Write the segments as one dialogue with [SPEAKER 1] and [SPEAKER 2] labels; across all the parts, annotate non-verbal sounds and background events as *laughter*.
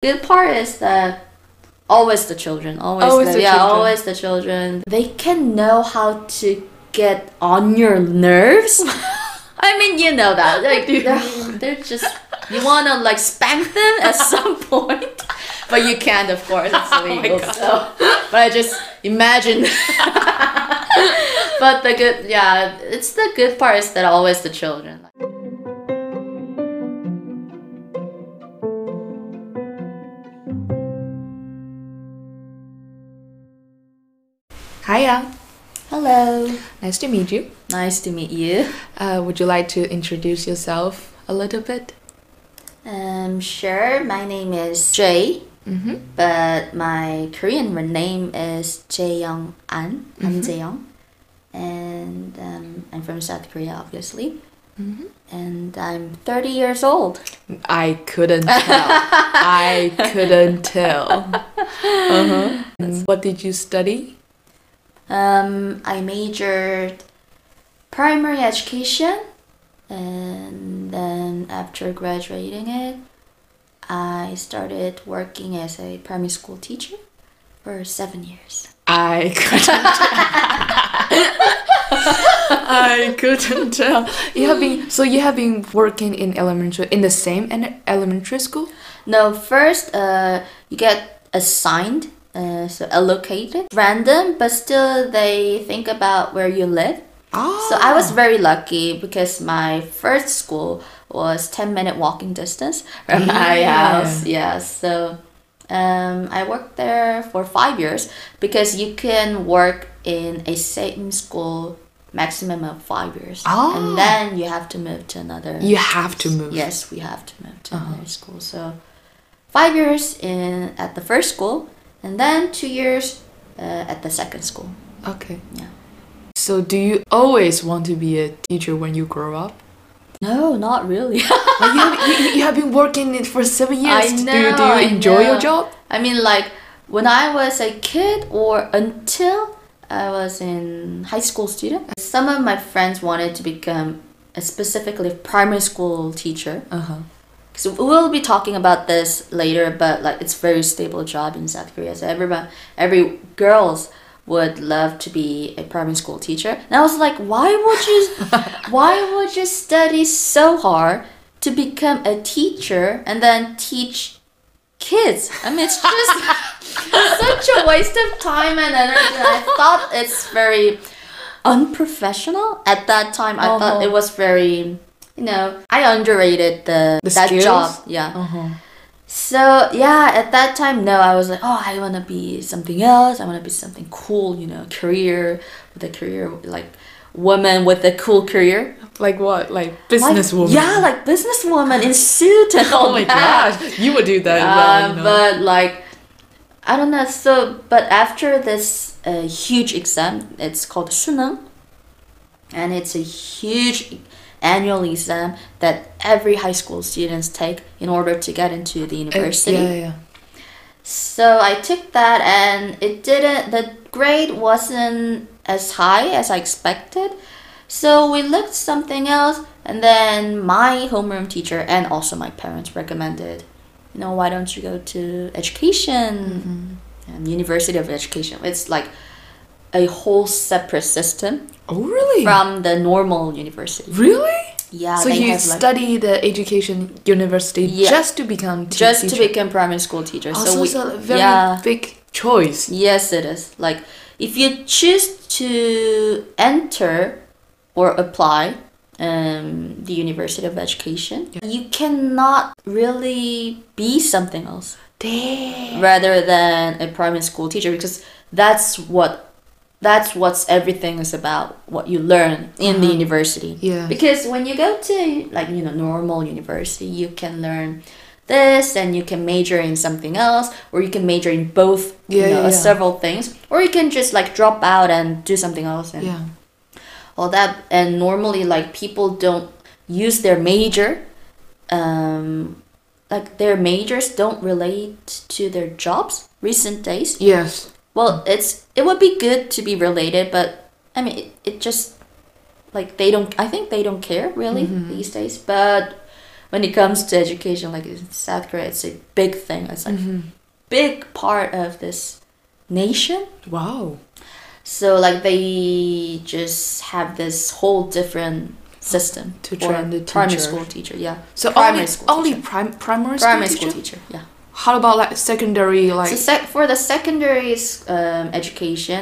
[SPEAKER 1] Good part is that always the children, always,
[SPEAKER 2] Always
[SPEAKER 1] the,
[SPEAKER 2] the
[SPEAKER 1] yeah,
[SPEAKER 2] children.
[SPEAKER 1] always the children. They can know how to get on your nerves. *laughs* I mean, you know that. *laughs* Like they're, they're just you want to like spank them at *laughs* some point, but you can't. Of course, it's
[SPEAKER 2] Oh
[SPEAKER 1] illegal.
[SPEAKER 2] God.
[SPEAKER 1] so, but I just imagine. but the good, yeah, it's the good part is that always the children.
[SPEAKER 2] Hiya.
[SPEAKER 1] Hello,
[SPEAKER 2] Nice to meet you.
[SPEAKER 1] nice to meet you.
[SPEAKER 2] Uh, would you like to introduce yourself a little bit?
[SPEAKER 1] Um, sure. My name is Je,
[SPEAKER 2] Mm-hmm.
[SPEAKER 1] but my Korean name is Jae Young An. I'm Jae Young, and um, I'm from South Korea, obviously.
[SPEAKER 2] Mm-hmm.
[SPEAKER 1] And I'm 30 years old.
[SPEAKER 2] I couldn't tell. *laughs* I couldn't tell. *laughs* Uh-huh. What did you study?
[SPEAKER 1] Um, I majored primary education, and then after graduating it, I started working as a primary school teacher for seven years.
[SPEAKER 2] I couldn't I couldn't tell. You have been so you have been working in elementary in the same elementary school?
[SPEAKER 1] No, first, uh, you get assigned, uh, so allocated, random, but still they think about where you live.
[SPEAKER 2] Oh.
[SPEAKER 1] So I was very lucky because my first school was 10 minute walking distance from my
[SPEAKER 2] Yeah.
[SPEAKER 1] house. Yeah, so um, I worked there for five years because you can work in a same school maximum of five years.
[SPEAKER 2] Ah.
[SPEAKER 1] And then you have to move to another.
[SPEAKER 2] you have to move.
[SPEAKER 1] Yes, we have to move to
[SPEAKER 2] Uh-huh.
[SPEAKER 1] another school. So five years in at the first school, and then two years uh, at the second school.
[SPEAKER 2] Okay.
[SPEAKER 1] Yeah.
[SPEAKER 2] So do you always want to be a teacher when you grow up?
[SPEAKER 1] No, not really. *laughs*
[SPEAKER 2] Like you, have, you, you have been working it for seven years.
[SPEAKER 1] I
[SPEAKER 2] do, you, do you enjoy your job?
[SPEAKER 1] I mean, like when I was a kid, or until I was in high school student, some of my friends wanted to become a specifically primary school teacher.
[SPEAKER 2] Uh huh.
[SPEAKER 1] So we'll be talking about this later, but like it's very stable job in South Korea. So everyone, every girls would love to be a primary school teacher. And I was like, why would you, *laughs* why would you study so hard to become a teacher and then teach kids? I mean, it's just *laughs* such a waste of time and energy. And I thought it's very unprofessional at that time. I thought
[SPEAKER 2] Uh-huh.
[SPEAKER 1] it was very, you know, I underrated the,
[SPEAKER 2] The
[SPEAKER 1] that
[SPEAKER 2] skills?
[SPEAKER 1] job. Yeah.
[SPEAKER 2] Uh huh.
[SPEAKER 1] So yeah, at that time, no, I was like, oh, I want to be something else. I want to be something cool, you know, career with a career like woman with a cool career.
[SPEAKER 2] Like what? Like
[SPEAKER 1] Like-
[SPEAKER 2] businesswoman?
[SPEAKER 1] Yeah, like businesswoman in *laughs* suit and all
[SPEAKER 2] Oh my
[SPEAKER 1] that.
[SPEAKER 2] gosh, you would do that.
[SPEAKER 1] Uh,
[SPEAKER 2] well, you know.
[SPEAKER 1] But like, I don't know. So, but after this uh, huge exam, it's called Suneung, and it's a huge annual exam that every high school students take in order to get into the
[SPEAKER 2] Uh,
[SPEAKER 1] university.
[SPEAKER 2] yeah, yeah.
[SPEAKER 1] So I took that, and it didn't. The grade wasn't as high as I expected. So we looked something else, and then my homeroom teacher and also my parents recommended, you know, why don't you go to education, um, University of Education? It's like a whole separate system
[SPEAKER 2] Oh really?
[SPEAKER 1] from the normal university.
[SPEAKER 2] really?
[SPEAKER 1] Yeah,
[SPEAKER 2] so you
[SPEAKER 1] have, like,
[SPEAKER 2] study the education university
[SPEAKER 1] Yeah.
[SPEAKER 2] just to become
[SPEAKER 1] just to become primary school teacher.
[SPEAKER 2] Oh,
[SPEAKER 1] so we,
[SPEAKER 2] it's a very
[SPEAKER 1] yeah.
[SPEAKER 2] big choice.
[SPEAKER 1] Yes, it is. Like, if you choose to enter or apply um, the University of Education, you cannot really be something else
[SPEAKER 2] Damn.
[SPEAKER 1] rather than a primary school teacher because that's what that's what's everything is about what you learn in the
[SPEAKER 2] Uh-huh.
[SPEAKER 1] university
[SPEAKER 2] Yeah.
[SPEAKER 1] because when you go to like you know normal university you can learn this and you can major in something else or you can major in both you
[SPEAKER 2] Yeah,
[SPEAKER 1] know
[SPEAKER 2] yeah, yeah.
[SPEAKER 1] several things or you can just like drop out and do something else and
[SPEAKER 2] Yeah.
[SPEAKER 1] all that and normally like people don't use their major um like their majors don't relate to their jobs recent days
[SPEAKER 2] Yes.
[SPEAKER 1] Well it's it would be good to be related but i mean it, it just like they don't i think they don't care really
[SPEAKER 2] Mhm.
[SPEAKER 1] these days but when it comes to education, like in South Korea, it's a big thing. It's like big part of this nation.
[SPEAKER 2] Wow.
[SPEAKER 1] So like they just have this whole different system
[SPEAKER 2] To train the
[SPEAKER 1] primary
[SPEAKER 2] teacher.
[SPEAKER 1] school teacher. Yeah,
[SPEAKER 2] So
[SPEAKER 1] primary
[SPEAKER 2] only
[SPEAKER 1] school
[SPEAKER 2] only prim- primary school
[SPEAKER 1] primary
[SPEAKER 2] teacher?
[SPEAKER 1] school teacher. Yeah.
[SPEAKER 2] How about like secondary like
[SPEAKER 1] So sec- for the secondary um, education,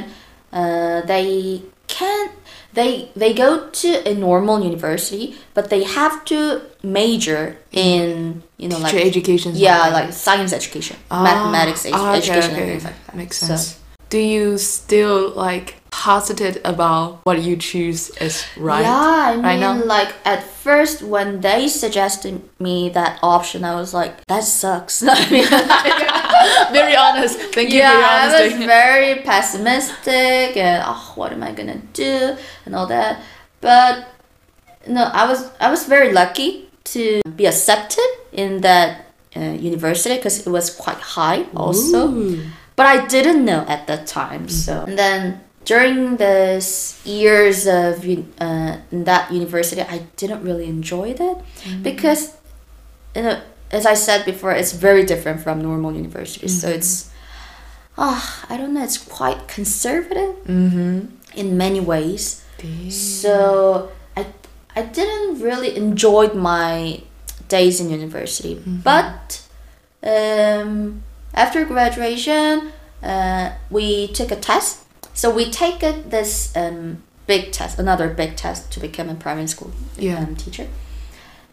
[SPEAKER 1] uh, they can't they they go to a normal university, but they have to major in you know
[SPEAKER 2] teacher
[SPEAKER 1] like
[SPEAKER 2] education?
[SPEAKER 1] yeah like science education,
[SPEAKER 2] Ah,
[SPEAKER 1] mathematics edu-
[SPEAKER 2] ah, okay,
[SPEAKER 1] education,
[SPEAKER 2] okay.
[SPEAKER 1] and things like that.
[SPEAKER 2] Makes
[SPEAKER 1] So-
[SPEAKER 2] sense. Do you still like positive about what you choose is right?
[SPEAKER 1] Yeah, I mean,
[SPEAKER 2] right now?
[SPEAKER 1] like at first when they suggested me that option, I was like, that sucks. *laughs* I mean, *laughs*
[SPEAKER 2] Very honest. Thank you
[SPEAKER 1] yeah,
[SPEAKER 2] for your
[SPEAKER 1] I was very pessimistic and oh, what am I gonna do and all that. But no, I was I was very lucky to be accepted in that uh, university because it was quite high also.
[SPEAKER 2] Ooh.
[SPEAKER 1] But I didn't know at that time. So and then during this years of uh, in that university, I didn't really enjoy that because, you know, as I said before, it's very different from normal universities. So it's, ah, I don't know, it's quite conservative
[SPEAKER 2] Mm-hmm.
[SPEAKER 1] in many ways. So I I didn't really enjoy my days in university, but um, after graduation, uh, we took a test. So we take a, this um, big test, another big test to become a primary school
[SPEAKER 2] Yeah.
[SPEAKER 1] um, teacher,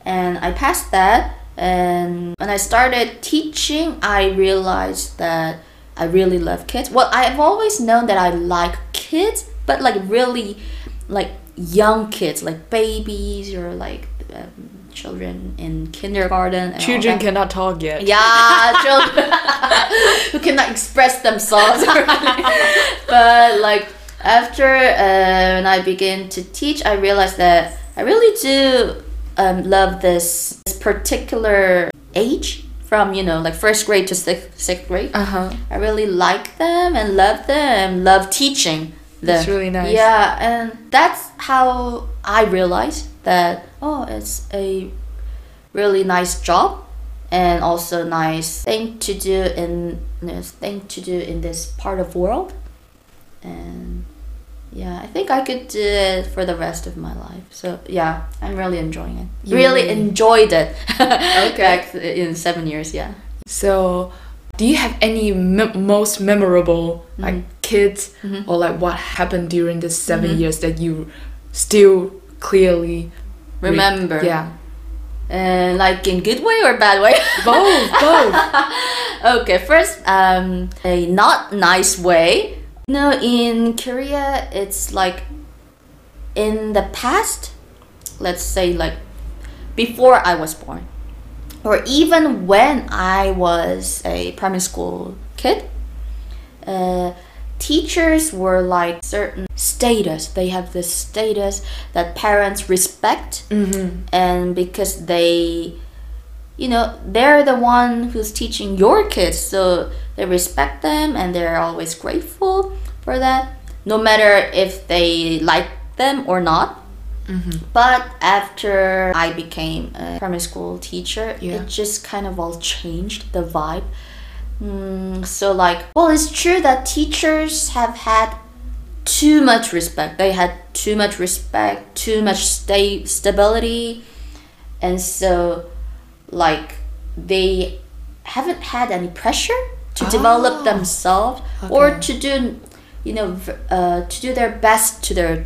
[SPEAKER 1] and I passed that. And when I started teaching, I realized that I really love kids. Well, I've always known that I like kids, but like really, like young kids, like babies or like um, children in kindergarten. And
[SPEAKER 2] Children cannot talk yet.
[SPEAKER 1] Yeah, children *laughs* who cannot express themselves. *laughs* but like after uh, when I began to teach, I realized that I really do um, love this, this particular age from you know like first grade to sixth, sixth grade.
[SPEAKER 2] Uh huh.
[SPEAKER 1] I really like them and love them, love teaching them.
[SPEAKER 2] That's really nice.
[SPEAKER 1] Yeah, and that's how I realized that oh, it's a really nice job and also nice thing to do in this thing to do in this part of world. And yeah, I think I could do it for the rest of my life. So yeah, I'm really enjoying it. Really enjoyed it. *laughs*
[SPEAKER 2] Okay.
[SPEAKER 1] In seven years, yeah.
[SPEAKER 2] So, do you have any mem- most memorable like
[SPEAKER 1] Mhm.
[SPEAKER 2] kids
[SPEAKER 1] Mhm.
[SPEAKER 2] or like what happened during the 7
[SPEAKER 1] Mhm.
[SPEAKER 2] years that you still clearly re-
[SPEAKER 1] Remember.
[SPEAKER 2] yeah.
[SPEAKER 1] Uh, like in good way or bad way? *laughs*
[SPEAKER 2] Both, both.
[SPEAKER 1] okay, first, um, a not nice way. No, in Korea, it's like in the past, let's say like before I was born, or even when I was a primary school kid, uh, teachers were like certain status. They have this status that parents respect
[SPEAKER 2] mm-hmm.
[SPEAKER 1] and because they you know they're the one who's teaching your kids so they respect them and they're always grateful for that no matter if they like them or not
[SPEAKER 2] Mm-hmm.
[SPEAKER 1] but after i became a primary school teacher
[SPEAKER 2] Yeah.
[SPEAKER 1] it just kind of all changed the vibe mm, so like well it's true that teachers have had too much respect they had too much respect too much sta- stability and so like they haven't had any pressure to develop
[SPEAKER 2] Ah,
[SPEAKER 1] themselves or to do you know uh, to do their best to their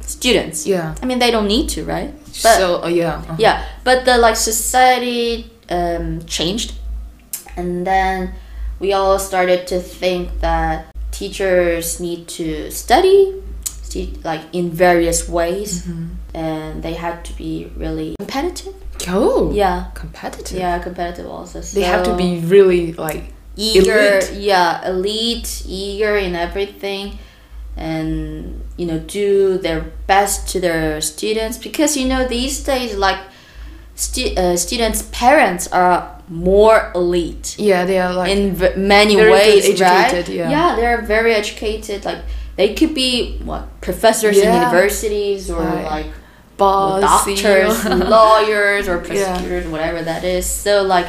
[SPEAKER 1] students
[SPEAKER 2] Yeah.
[SPEAKER 1] i mean they don't need to right but
[SPEAKER 2] so uh, yeah. uh-huh.
[SPEAKER 1] yeah but the like society um, changed and then we all started to think that teachers need to study stu- like in various ways
[SPEAKER 2] Mm-hmm.
[SPEAKER 1] and they had to be really competitive
[SPEAKER 2] Oh.
[SPEAKER 1] yeah
[SPEAKER 2] Competitive.
[SPEAKER 1] yeah competitive also
[SPEAKER 2] They have to be really like
[SPEAKER 1] eager
[SPEAKER 2] elite.
[SPEAKER 1] yeah elite eager in everything and you know do their best to their students because you know these days like stu- uh, students parents are more elite
[SPEAKER 2] yeah, they are like
[SPEAKER 1] in v- many
[SPEAKER 2] very good
[SPEAKER 1] ways right
[SPEAKER 2] educated, yeah.
[SPEAKER 1] they're very educated like they could be what professors in universities or
[SPEAKER 2] Right.
[SPEAKER 1] like
[SPEAKER 2] bossy.
[SPEAKER 1] doctors, *laughs* lawyers, or
[SPEAKER 2] Yeah.
[SPEAKER 1] prosecutors, whatever that is. So like,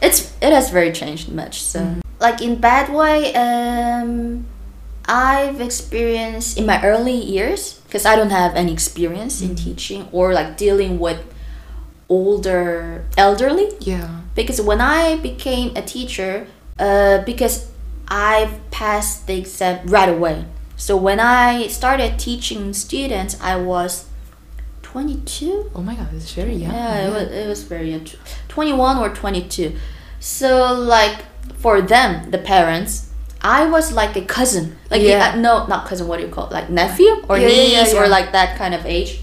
[SPEAKER 1] it's it has very changed much. So
[SPEAKER 2] Mm-hmm.
[SPEAKER 1] like in bad way, um, I've experienced in my early years because I don't have any experience in
[SPEAKER 2] Mm-hmm.
[SPEAKER 1] teaching or like dealing with older elderly
[SPEAKER 2] yeah.
[SPEAKER 1] Because when I became a teacher, uh, because I've passed the exam right away. So when I started teaching students, I was 22.
[SPEAKER 2] Oh my god, it's very young.
[SPEAKER 1] Yeah, it was, it was very young, 21 or 22. So like for them, the parents, I was like a cousin. Like
[SPEAKER 2] Yeah.
[SPEAKER 1] uh, no, not cousin. What do you call it? Like nephew or
[SPEAKER 2] yeah,
[SPEAKER 1] niece
[SPEAKER 2] yeah,
[SPEAKER 1] or like that kind of age.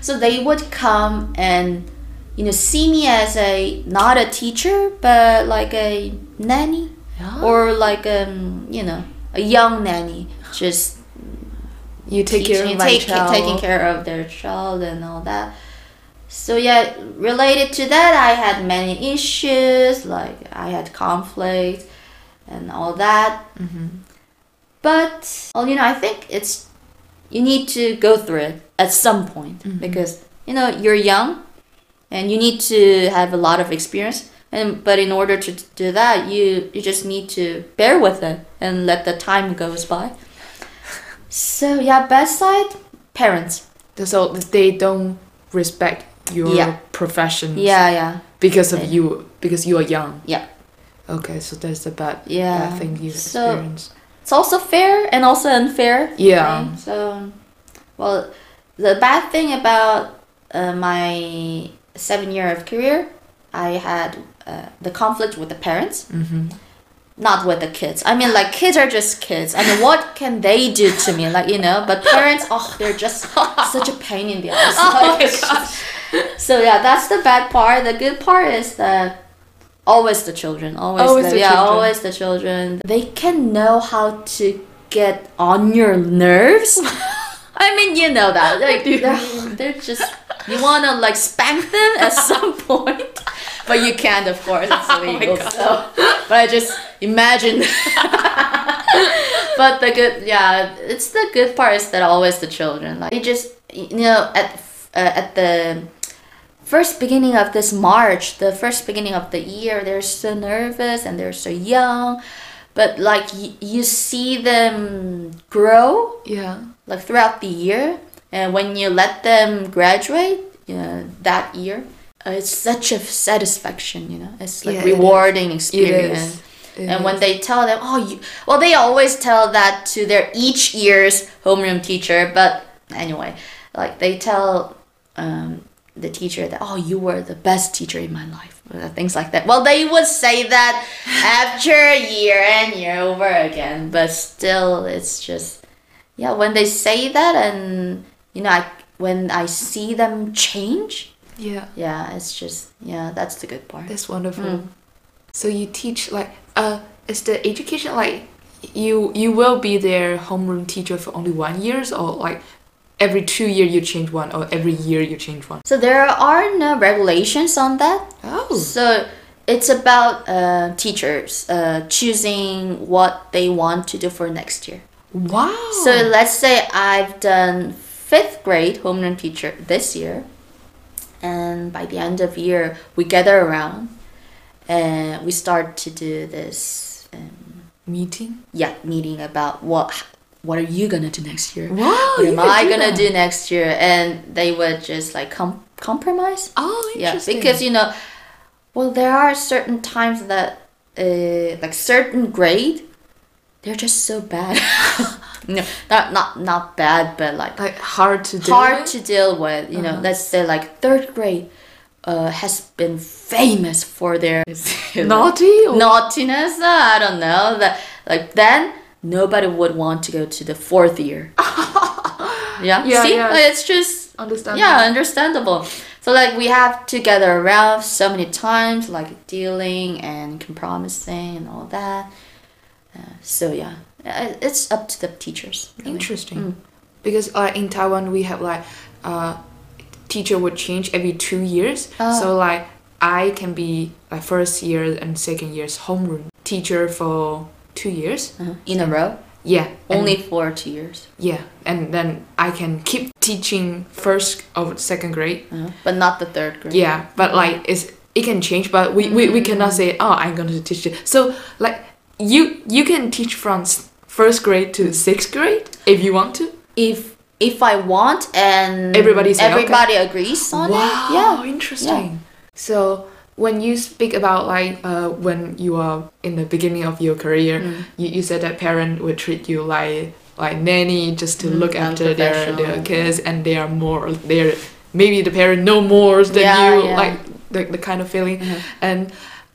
[SPEAKER 1] So they would come and you know see me as a not a teacher but like a nanny
[SPEAKER 2] Yeah.
[SPEAKER 1] or like um you know a young nanny just
[SPEAKER 2] you take care
[SPEAKER 1] teaching-
[SPEAKER 2] of my
[SPEAKER 1] take-
[SPEAKER 2] child.
[SPEAKER 1] taking care of their child and all that. So yeah, related to that, I had many issues, like I had conflict and all that.
[SPEAKER 2] Mhm.
[SPEAKER 1] But well, you know, I think it's you need to go through it at some point
[SPEAKER 2] Mhm.
[SPEAKER 1] because you know you're young, and you need to have a lot of experience. And but in order to do that, you you just need to bear with it and let the time goes by. So yeah, best side, parents.
[SPEAKER 2] So they don't respect your
[SPEAKER 1] Yeah.
[SPEAKER 2] profession.
[SPEAKER 1] Yeah, yeah,
[SPEAKER 2] Because of
[SPEAKER 1] Yeah.
[SPEAKER 2] you, because you are young.
[SPEAKER 1] yeah.
[SPEAKER 2] Okay, so that's the bad,
[SPEAKER 1] Yeah.
[SPEAKER 2] bad thing you
[SPEAKER 1] So-
[SPEAKER 2] experience.
[SPEAKER 1] It's also fair and also unfair.
[SPEAKER 2] Yeah.
[SPEAKER 1] thing. So, well, the bad thing about uh, my seven year of career, I had uh, the conflict with the parents,
[SPEAKER 2] Mm-hmm.
[SPEAKER 1] not with the kids. I mean, like kids are just kids. I mean, what can they do to me? Like you know, but parents, oh, they're just *laughs* such a pain in the ass. Like, it's just- so yeah, that's the bad part. The good part is that always the children, always,
[SPEAKER 2] Always
[SPEAKER 1] the,
[SPEAKER 2] the
[SPEAKER 1] yeah,
[SPEAKER 2] children.
[SPEAKER 1] always the children. They can know how to get on your nerves. *laughs* I mean, you know that. *laughs* Like, they're, they're just you want to like spank them at *laughs* some point, but you can't, of course. It's
[SPEAKER 2] Oh
[SPEAKER 1] illegal.
[SPEAKER 2] God.
[SPEAKER 1] so, but I just imagine. *laughs* but the good, yeah, it's the good part is that always the children. Like you just, you know, at uh, at the first beginning of this March, the first beginning of the year, they're so nervous and they're so young, but like y- you see them grow
[SPEAKER 2] Yeah.
[SPEAKER 1] like throughout the year, and when you let them graduate, you know, that year, uh, it's such a satisfaction. You know, it's like
[SPEAKER 2] Yeah,
[SPEAKER 1] rewarding
[SPEAKER 2] It
[SPEAKER 1] experience.
[SPEAKER 2] is. It
[SPEAKER 1] And when they tell them, oh, you, well, they always tell that to their each year's homeroom teacher. But anyway, like they tell um, the teacher that, oh, you were the best teacher in my life, things like that. Well, they would say that after a year and year over again. But still, it's just, yeah, when they say that, and you know, I, when I see them change,
[SPEAKER 2] yeah,
[SPEAKER 1] yeah, it's just, yeah, that's the good part.
[SPEAKER 2] that's wonderful.
[SPEAKER 1] Mm.
[SPEAKER 2] So you teach like uh, is the education like you you will be their homeroom teacher for only one years or like every two year you change one or every year you change one?
[SPEAKER 1] So there are no regulations on that.
[SPEAKER 2] Oh.
[SPEAKER 1] So it's about uh, teachers uh, choosing what they want to do for next year.
[SPEAKER 2] Wow.
[SPEAKER 1] So let's say I've done fifth grade homeroom teacher this year, and by the end of year we gather around and we start to do this um,
[SPEAKER 2] meeting.
[SPEAKER 1] yeah meeting about what what are you gonna do next year?
[SPEAKER 2] Wow.
[SPEAKER 1] What am I
[SPEAKER 2] do
[SPEAKER 1] gonna
[SPEAKER 2] that.
[SPEAKER 1] do next year? And they would just like com- compromise.
[SPEAKER 2] Oh, interesting.
[SPEAKER 1] Yeah, because you know, well, there are certain times that, uh, like certain grade, they're just so bad. *laughs* no, not not not bad, but like
[SPEAKER 2] like hard to do.
[SPEAKER 1] hard
[SPEAKER 2] it?
[SPEAKER 1] to deal with. You know,
[SPEAKER 2] Uh-huh.
[SPEAKER 1] let's say like third grade, uh, has been famous for their
[SPEAKER 2] naughty or *laughs*
[SPEAKER 1] naughtiness. Uh, I don't know that. Like then, nobody would want to go to the fourth year. *laughs* yeah.
[SPEAKER 2] Yeah,
[SPEAKER 1] See,
[SPEAKER 2] yeah.
[SPEAKER 1] Like, it's just
[SPEAKER 2] understand.
[SPEAKER 1] yeah, understandable. So like we have to gather around so many times, like dealing and compromising and all that. Uh, so yeah, Uh, it's up to the teachers. really.
[SPEAKER 2] Interesting.
[SPEAKER 1] Mm.
[SPEAKER 2] Because uh, in Taiwan we have like uh, teacher would change every two years.
[SPEAKER 1] Oh.
[SPEAKER 2] So like I can be like first year and second year's homeroom teacher for two years.
[SPEAKER 1] Uh-huh. In a row,
[SPEAKER 2] Yeah. and-
[SPEAKER 1] only for two years.
[SPEAKER 2] yeah, and then I can keep teaching first or second grade.
[SPEAKER 1] Uh, but not the third grade.
[SPEAKER 2] Yeah, but like it's it can change, but we, we, we cannot say oh I'm going to teach it. So like you you can teach from first grade to sixth grade if you want to.
[SPEAKER 1] If if I want and
[SPEAKER 2] Everybody say, okay.
[SPEAKER 1] everybody agrees on
[SPEAKER 2] wow,
[SPEAKER 1] it, yeah.
[SPEAKER 2] interesting. So when you speak about like uh, when you are in the beginning of your career,
[SPEAKER 1] Mm.
[SPEAKER 2] you, you said that parent would treat you like like nanny just to
[SPEAKER 1] Mm,
[SPEAKER 2] look after their, their kids and they are more they're maybe the parent know more than
[SPEAKER 1] Yeah,
[SPEAKER 2] you
[SPEAKER 1] yeah.
[SPEAKER 2] like the, the kind of feeling
[SPEAKER 1] Mhm.
[SPEAKER 2] and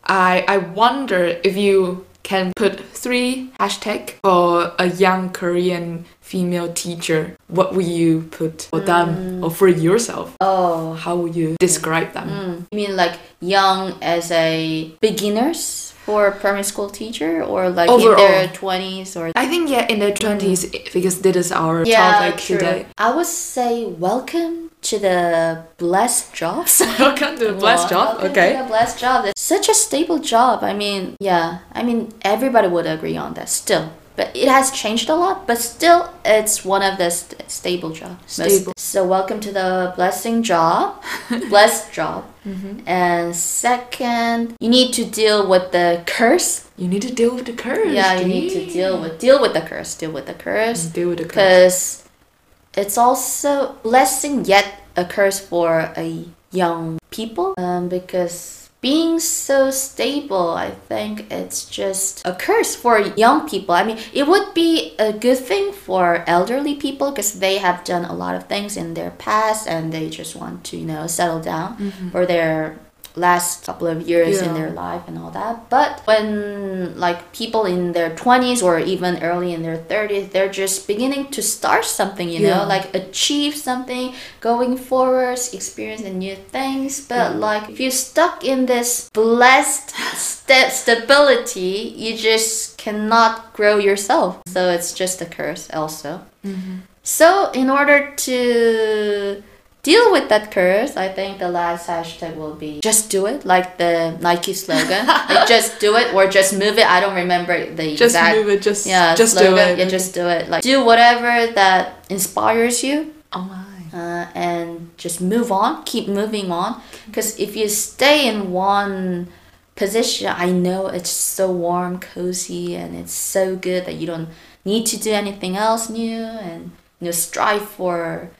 [SPEAKER 2] I I wonder if you can put three hashtag for a young Korean female teacher what will you put for them or for yourself
[SPEAKER 1] Oh.
[SPEAKER 2] how would you describe them
[SPEAKER 1] Mm. You mean like young as a beginners for a primary school teacher or like in their 20s or
[SPEAKER 2] I think yeah in their 20s mm-hmm. because this is our
[SPEAKER 1] yeah,
[SPEAKER 2] topic
[SPEAKER 1] true.
[SPEAKER 2] today
[SPEAKER 1] I would say welcome to the blessed jobs. *laughs*
[SPEAKER 2] welcome to the blessed
[SPEAKER 1] Well,
[SPEAKER 2] job
[SPEAKER 1] welcome
[SPEAKER 2] okay
[SPEAKER 1] to the blessed job. It's such a stable job. I mean, yeah. I mean, everybody would agree on that still. But it has changed a lot, but still, it's one of the st- stable jobs. Most-
[SPEAKER 2] Stable.
[SPEAKER 1] So, welcome to the blessing job, *laughs* blessed job.
[SPEAKER 2] Mm-hmm.
[SPEAKER 1] And second, you need to deal with the curse.
[SPEAKER 2] you need to deal with the curse
[SPEAKER 1] yeah, you need to deal with deal with the curse. Deal with the curse
[SPEAKER 2] deal with the curse
[SPEAKER 1] because it's also blessing yet a curse for a young people um, because being so stable i think it's just a curse for young people. I mean it would be a good thing for elderly people because they have done a lot of things in their past and they just want to you know settle down mm-hmm. for their last couple of years in their life and all that. But when like people in their 20s or even early in their 30s, they're just beginning to start something, you know, like achieve something, going forwards, experiencing new things. But like if you're stuck in this blessed sta- stability, you just cannot grow yourself. So it's just a curse also. Mm-hmm. So in order to deal with that curse, I think the last hashtag will be just do it, like the Nike slogan. *laughs* like just do it or just move it. I don't remember the
[SPEAKER 2] just
[SPEAKER 1] exact
[SPEAKER 2] move it just
[SPEAKER 1] yeah
[SPEAKER 2] just do it
[SPEAKER 1] Yeah, just do it. Like do whatever that inspires you.
[SPEAKER 2] oh my
[SPEAKER 1] Uh, and just move on, keep moving on. Because if you stay in one position, I know it's so warm, cozy, and it's so good that you don't need to do anything else new and you know strive for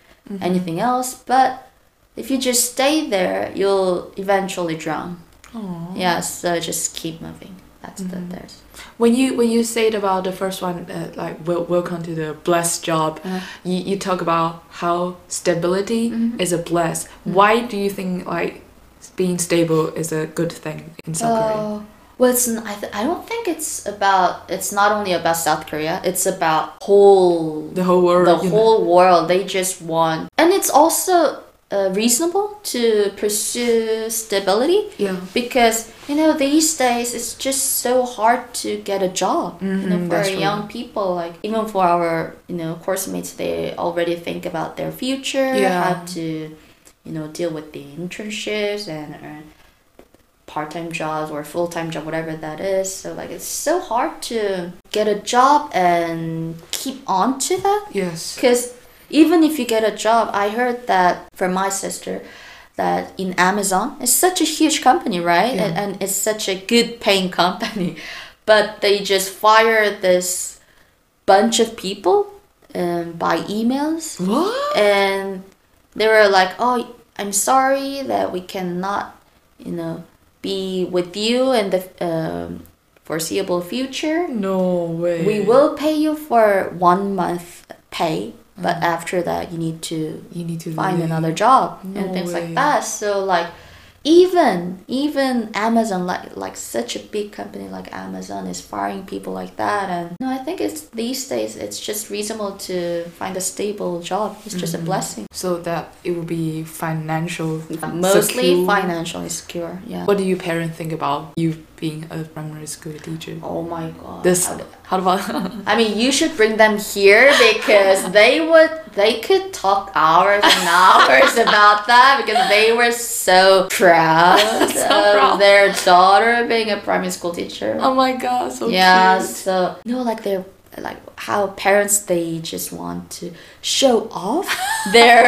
[SPEAKER 1] anything else. But if you just stay there, you'll eventually drown.
[SPEAKER 2] Aw.
[SPEAKER 1] Yeah, so just keep moving. That's the there's.
[SPEAKER 2] When you when you said about the first one, uh, like wel- welcome to the blessed job,
[SPEAKER 1] Uh,
[SPEAKER 2] you, you talk about how stability
[SPEAKER 1] Mhm.
[SPEAKER 2] is a bless. Why do you think like being stable is a good thing in South Korea?
[SPEAKER 1] Well, it's I, th- I don't think it's about it's not only about South Korea. It's about whole
[SPEAKER 2] The whole world.
[SPEAKER 1] the
[SPEAKER 2] you know?
[SPEAKER 1] whole world. They just want, and it's also uh, reasonable to pursue stability
[SPEAKER 2] Yeah.
[SPEAKER 1] because you know these days it's just so hard to get a job. you know,
[SPEAKER 2] Mhm,
[SPEAKER 1] for young people, like even for our you know course mates, they already think about their future,
[SPEAKER 2] Yeah.
[SPEAKER 1] how to you know deal with the internships and earn part-time jobs or full-time job whatever that is so like it's so hard to get a job and keep on to that
[SPEAKER 2] Yes.
[SPEAKER 1] because even if you get a job i heard that from my sister that in amazon it's such a huge company right
[SPEAKER 2] Yeah.
[SPEAKER 1] and, and it's such a good paying company *laughs* but they just fire this bunch of people um, by emails
[SPEAKER 2] What?
[SPEAKER 1] and they were like, "Oh, I'm sorry that we cannot, you know, be with you in the um, foreseeable future.
[SPEAKER 2] No way.
[SPEAKER 1] We will pay you for one month pay, but
[SPEAKER 2] Mm-hmm.
[SPEAKER 1] after that, you need to
[SPEAKER 2] You need to
[SPEAKER 1] find
[SPEAKER 2] leave.
[SPEAKER 1] another job
[SPEAKER 2] No
[SPEAKER 1] and things
[SPEAKER 2] way.
[SPEAKER 1] like that. So like." Even even Amazon like like such a big company like Amazon is firing people like that and no I think it's these days it's just reasonable to find a stable job it's just a
[SPEAKER 2] Mhm.
[SPEAKER 1] blessing
[SPEAKER 2] So that it will be financial.
[SPEAKER 1] mostly
[SPEAKER 2] secure.
[SPEAKER 1] financially secure yeah
[SPEAKER 2] What do your parents think about you being a primary school teacher?
[SPEAKER 1] oh my god
[SPEAKER 2] This.
[SPEAKER 1] How-
[SPEAKER 2] about? *laughs*
[SPEAKER 1] I mean you should bring them here because they would they could talk hours and hours about that because they were so proud *laughs*
[SPEAKER 2] So
[SPEAKER 1] of
[SPEAKER 2] proud.
[SPEAKER 1] their daughter being a primary school teacher
[SPEAKER 2] oh my god, so
[SPEAKER 1] yeah
[SPEAKER 2] cute.
[SPEAKER 1] so no like they're like how parents they just want to show off their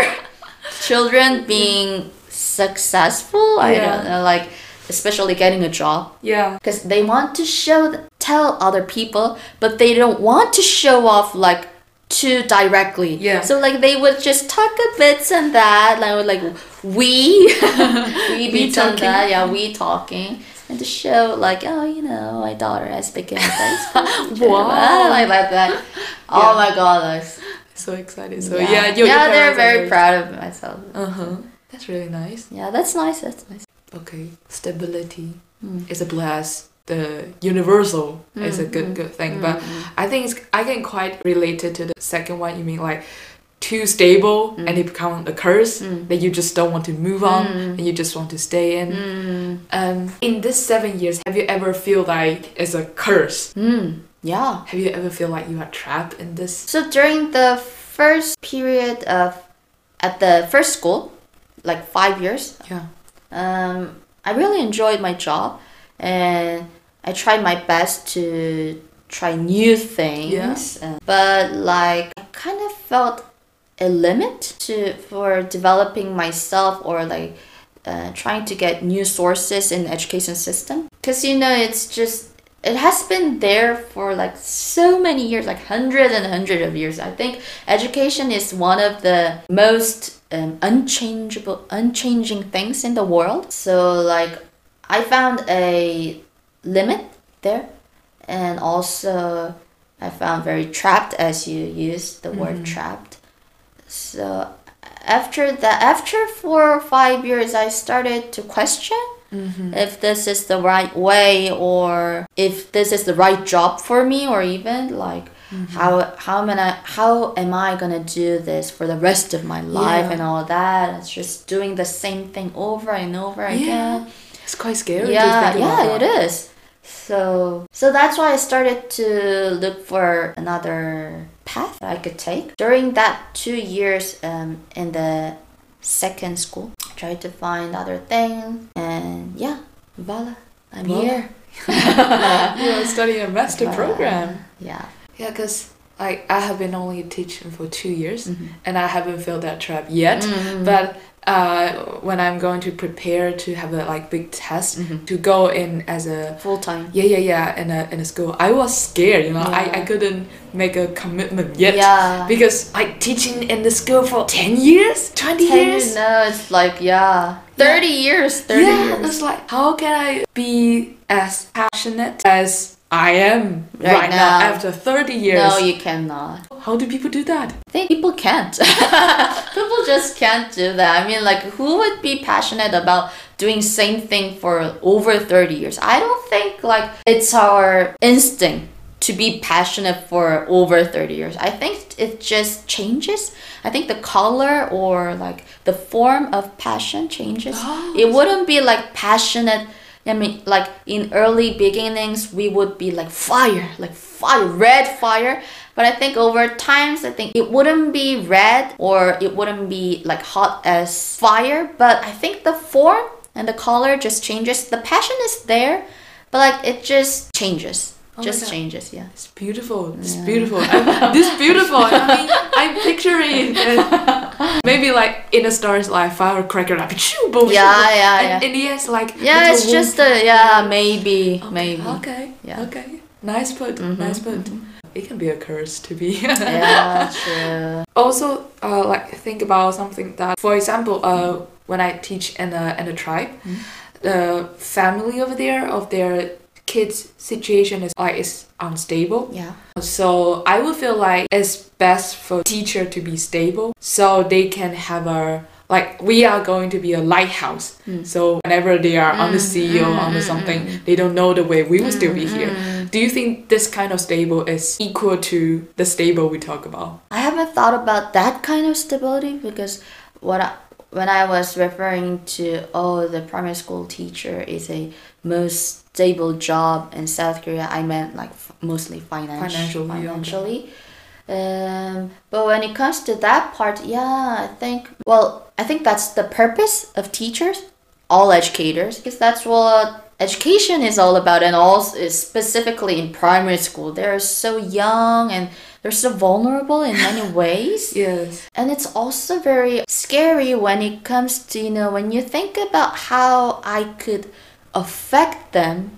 [SPEAKER 1] *laughs* children being successful. I don't know, like especially getting a job
[SPEAKER 2] Yeah.
[SPEAKER 1] because they want to show tell other people but they don't want to show off like too directly
[SPEAKER 2] Yeah.
[SPEAKER 1] so like they would just talk a bits and that like like we *laughs* we
[SPEAKER 2] We
[SPEAKER 1] bits and
[SPEAKER 2] talking.
[SPEAKER 1] that yeah we talking and to show like oh you know my daughter has begun Facebook *laughs*
[SPEAKER 2] Wow.
[SPEAKER 1] like like that *laughs* oh
[SPEAKER 2] Yeah.
[SPEAKER 1] my god that's
[SPEAKER 2] So excited. So yeah, your
[SPEAKER 1] yeah they're very proud of myself
[SPEAKER 2] Uh huh. That's really nice.
[SPEAKER 1] yeah that's nice that's nice
[SPEAKER 2] Okay. Stability
[SPEAKER 1] Mm.
[SPEAKER 2] is a bless. The universal is a
[SPEAKER 1] Mm,
[SPEAKER 2] good
[SPEAKER 1] mm,
[SPEAKER 2] good thing,
[SPEAKER 1] mm,
[SPEAKER 2] but
[SPEAKER 1] mm.
[SPEAKER 2] I think it's I can quite relate it to the second one. You mean like too stable
[SPEAKER 1] Mm.
[SPEAKER 2] and it become a curse
[SPEAKER 1] Mm.
[SPEAKER 2] that you just don't want to move on
[SPEAKER 1] Mm.
[SPEAKER 2] and you just want to stay in.
[SPEAKER 1] Mm.
[SPEAKER 2] Um, in this seven years, have you ever feel like it's a curse?
[SPEAKER 1] Mm. yeah
[SPEAKER 2] Have you ever feel like you are trapped in this?
[SPEAKER 1] So during the first period of at the first school, like five years,
[SPEAKER 2] Yeah.
[SPEAKER 1] Um, I really enjoyed my job, and I tried my best to try new things. Uh, but like I kind of felt a limit to for developing myself or like uh, trying to get new sources in the education system because you know it's just it has been there for like so many years like hundreds and hundreds of years i think education is one of the most um, unchangeable unchanging things in the world so like i found a limit there and also i found very trapped as you used the word
[SPEAKER 2] Mhm.
[SPEAKER 1] trapped so after that after four or five years i started to question
[SPEAKER 2] Mm-hmm.
[SPEAKER 1] if this is the right way or if this is the right job for me or even like
[SPEAKER 2] Mm-hmm.
[SPEAKER 1] how how am I how am I gonna do this for the rest of my life
[SPEAKER 2] Yeah.
[SPEAKER 1] and all that it's just doing the same thing over and over
[SPEAKER 2] Yeah.
[SPEAKER 1] again
[SPEAKER 2] It's quite scary.
[SPEAKER 1] yeah yeah it is so so that's why I started to look for another path I could take during that two years um, in the second school I tried to find other things and yeah voila I'm
[SPEAKER 2] Voila.
[SPEAKER 1] here *laughs*
[SPEAKER 2] you are studying a master *laughs*
[SPEAKER 1] Voila.
[SPEAKER 2] program.
[SPEAKER 1] yeah
[SPEAKER 2] Yeah, because like I have been only teaching for two years,
[SPEAKER 1] Mhm.
[SPEAKER 2] and I haven't felt that trap yet.
[SPEAKER 1] Mhm.
[SPEAKER 2] But uh, when I'm going to prepare to have a like big test
[SPEAKER 1] Mhm.
[SPEAKER 2] to go in as a
[SPEAKER 1] full time
[SPEAKER 2] yeah yeah yeah in a in a school, I was scared. You know, I, I couldn't make a commitment yet.
[SPEAKER 1] yeah
[SPEAKER 2] Because like teaching in the school for ten years, twenty
[SPEAKER 1] Ten
[SPEAKER 2] years.
[SPEAKER 1] no it's like yeah 30 years 30
[SPEAKER 2] yeah,
[SPEAKER 1] years
[SPEAKER 2] it's like how can I be as passionate as I am
[SPEAKER 1] Right
[SPEAKER 2] right, now.
[SPEAKER 1] now.
[SPEAKER 2] after thirty years?
[SPEAKER 1] no you cannot
[SPEAKER 2] How do people do that?
[SPEAKER 1] I think people can't. *laughs* people just can't do that. I mean, like, who would be passionate about doing same thing for over 30 years? I don't think, like, it's our instinct to be passionate for over 30 years. I think it just changes. I think the color or, like, the form of passion changes.
[SPEAKER 2] Oh. *gasps*
[SPEAKER 1] It wouldn't be, like, passionate. I mean, like in early beginnings, we would be like fire, like fire, red fire. But I think over times, I think it wouldn't be red or it wouldn't be like hot as fire. But I think the form and the color just changes. The passion is there, but like it just changes.
[SPEAKER 2] Oh
[SPEAKER 1] just changes, yeah.
[SPEAKER 2] It's beautiful. It's
[SPEAKER 1] Yeah.
[SPEAKER 2] beautiful. I- this beautiful. I mean, I'm picturing it. *laughs* maybe like in a star's like firecracker, like shoo, boom,
[SPEAKER 1] Yeah,
[SPEAKER 2] shoo,
[SPEAKER 1] yeah,
[SPEAKER 2] and
[SPEAKER 1] yeah.
[SPEAKER 2] end, it's like
[SPEAKER 1] Yeah, it's just a yeah, maybe,
[SPEAKER 2] Okay,
[SPEAKER 1] maybe.
[SPEAKER 2] Okay.
[SPEAKER 1] Yeah.
[SPEAKER 2] Okay. Nice put.
[SPEAKER 1] Mhm,
[SPEAKER 2] Nice put. It can be a curse to be.
[SPEAKER 1] Yeah, *laughs* true.
[SPEAKER 2] also, uh, like think about something that, for example, uh, when I teach in a in a tribe,
[SPEAKER 1] Mhm.
[SPEAKER 2] the family over there of their kids' situation is like is unstable.
[SPEAKER 1] Yeah.
[SPEAKER 2] So I would feel like it's best for teacher to be stable so they can have a like we are going to be a lighthouse.
[SPEAKER 1] Mm.
[SPEAKER 2] So whenever they are on the
[SPEAKER 1] Mm,
[SPEAKER 2] sea or
[SPEAKER 1] mm,
[SPEAKER 2] on the
[SPEAKER 1] mm,
[SPEAKER 2] something,
[SPEAKER 1] mm.
[SPEAKER 2] they don't know the way. We will still be here.
[SPEAKER 1] Mm.
[SPEAKER 2] Do you think this kind of stable is equal to the stable we talk about?
[SPEAKER 1] I haven't thought about that kind of stability because what I, when I was referring to oh the primary school teacher is a most stable job in South Korea, I meant like f- mostly financial,
[SPEAKER 2] Financially,
[SPEAKER 1] financially. Um, but when it comes to that part, yeah, I think well, I think that's the purpose of teachers, all educators, because that's what education is all about and also specifically in primary school they're so young and they're so vulnerable in many *laughs* ways
[SPEAKER 2] Yes.
[SPEAKER 1] and it's also very scary when it comes to you know when you think about how i could affect them